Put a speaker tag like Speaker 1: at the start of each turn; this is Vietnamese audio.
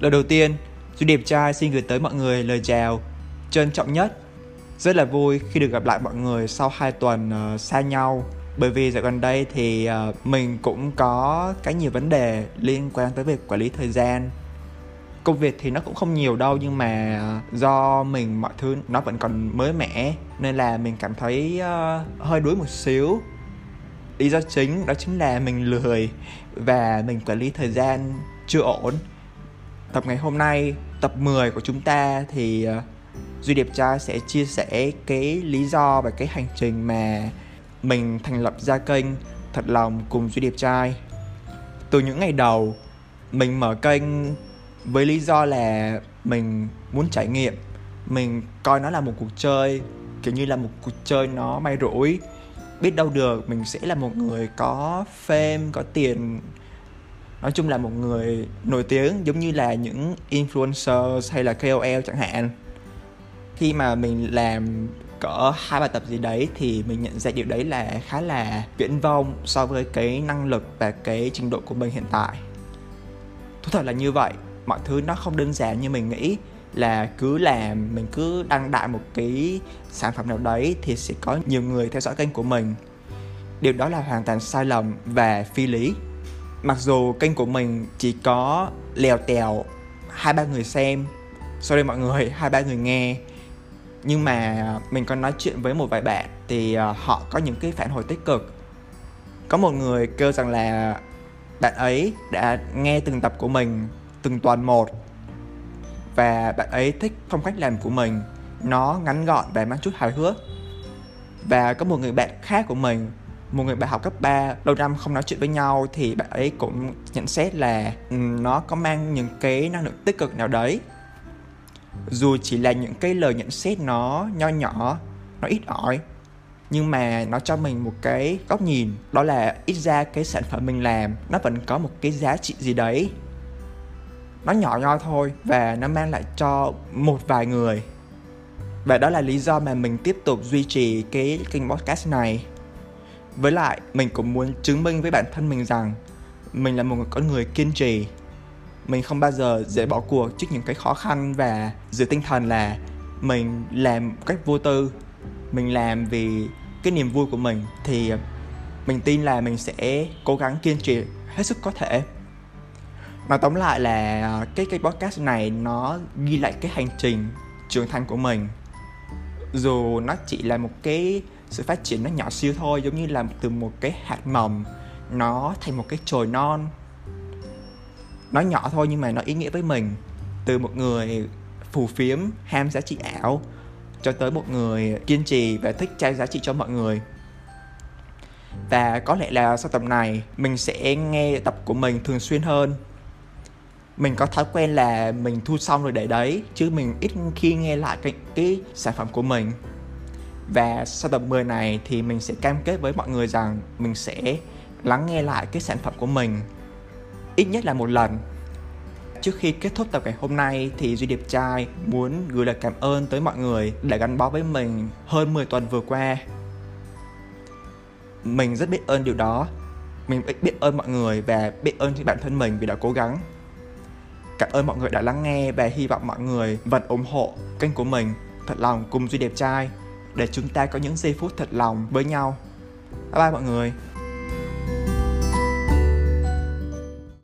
Speaker 1: Lời đầu tiên, Duy Đẹp Trai xin gửi tới mọi người lời chào. Trân trọng nhất. Rất là vui khi được gặp lại mọi người sau 2 tuần uh, xa nhau. Bởi vì dạo gần đây thì uh, mình cũng có cái nhiều vấn đề liên quan tới việc quản lý thời gian. Công việc thì nó cũng không nhiều đâu nhưng mà ờ, do mình mọi thứ nó vẫn còn mới mẻ nên là mình cảm thấy uh, hơi đuối một xíu. Lý do chính đó chính là mình lười và mình quản lý thời gian chưa ổn tập ngày hôm nay, tập 10 của chúng ta thì ờ, duy đẹp trai sẽ chia sẻ cái lý do và cái hành trình mà mình thành lập ra kênh thật lòng cùng duy đẹp trai. Từ những ngày đầu, mình mở kênh với lý do là mình muốn trải nghiệm, mình coi nó là một cuộc chơi, kiểu như là một cuộc chơi nó may rủi. Biết đâu được mình sẽ là một người có fame, có tiền nói chung là một người nổi tiếng giống như là những influencer hay là KOL chẳng hạn. Khi mà mình làm cỡ hai bài tập gì đấy thì mình nhận ra điều đấy là khá là viễn vông so với cái năng lực và cái trình độ của mình hiện tại. Thú thật là như vậy, mọi thứ nó không đơn giản như mình nghĩ là cứ làm, mình cứ đăng đại một cái sản phẩm nào đấy thì sẽ có nhiều người theo dõi kênh của mình. Điều đó là hoàn toàn sai lầm và phi lý mặc dù kênh của mình chỉ có lèo tèo hai ba người xem, sorry mọi người, hai ba người nghe, nhưng mà mình có nói chuyện với một vài bạn thì ờ, họ có những cái phản hồi tích cực. Có một người kêu rằng là bạn ấy đã nghe từng tập của mình, từng tuần một, và bạn ấy thích phong cách làm của mình, nó ngắn gọn và mang chút hài hước. Và có một người bạn khác của mình một người bạn học cấp 3 lâu năm không nói chuyện với nhau thì bạn ấy cũng nhận xét là um, nó có mang những cái năng lượng tích cực nào đấy. Dù chỉ là những cái lời nhận xét nó nho nhỏ nó ít ỏi nhưng mà nó cho mình một cái góc nhìn đó là ít ra cái sản phẩm mình làm nó vẫn có một cái giá trị gì đấy. Nó nhỏ nhoi thôi và nó mang lại cho một vài người. Và đó là lý do mà mình tiếp tục duy trì cái kênh podcast này với lại, mình cũng muốn chứng minh với bản thân mình rằng mình là một con người kiên trì. Mình không bao giờ dễ bỏ cuộc trước những cái khó khăn và giữ tinh thần là mình làm một cách vô tư. Mình làm vì cái niềm vui của mình thì mình tin là mình sẽ cố gắng kiên trì hết sức có thể. Nói tóm lại là ờ, cái cái podcast này nó ghi lại cái hành trình trưởng thành của mình. Dù nó chỉ là một cái sự phát triển nó nhỏ siêu thôi giống như là từ một cái hạt mầm nó thành một cái chồi non. Nó nhỏ thôi nhưng mà nó ý nghĩa với mình. Từ một người phù phiếm ham giá trị ảo cho tới một người kiên trì và thích trao giá trị cho mọi người. Và có lẽ là sau tập này mình sẽ nghe tập của mình thường xuyên hơn. Mình có thói quen là mình thu xong rồi để đấy chứ mình ít khi nghe lại cái, cái sản phẩm của mình và sau tập 10 này thì mình sẽ cam kết với mọi người rằng mình sẽ lắng nghe lại cái sản phẩm của mình ít nhất là một lần Trước khi kết thúc tập ngày hôm nay thì Duy Điệp Trai muốn gửi lời cảm ơn tới mọi người đã gắn bó với mình hơn 10 tuần vừa qua. Mình rất biết ơn điều đó. Mình biết ơn mọi người và biết ơn bản thân mình vì đã cố gắng Cảm ơn mọi người đã lắng nghe và hy vọng mọi người vẫn ủng hộ kênh của mình thật lòng cùng Duy Đẹp Trai để chúng ta có những giây phút thật lòng với nhau. Bye bye mọi người.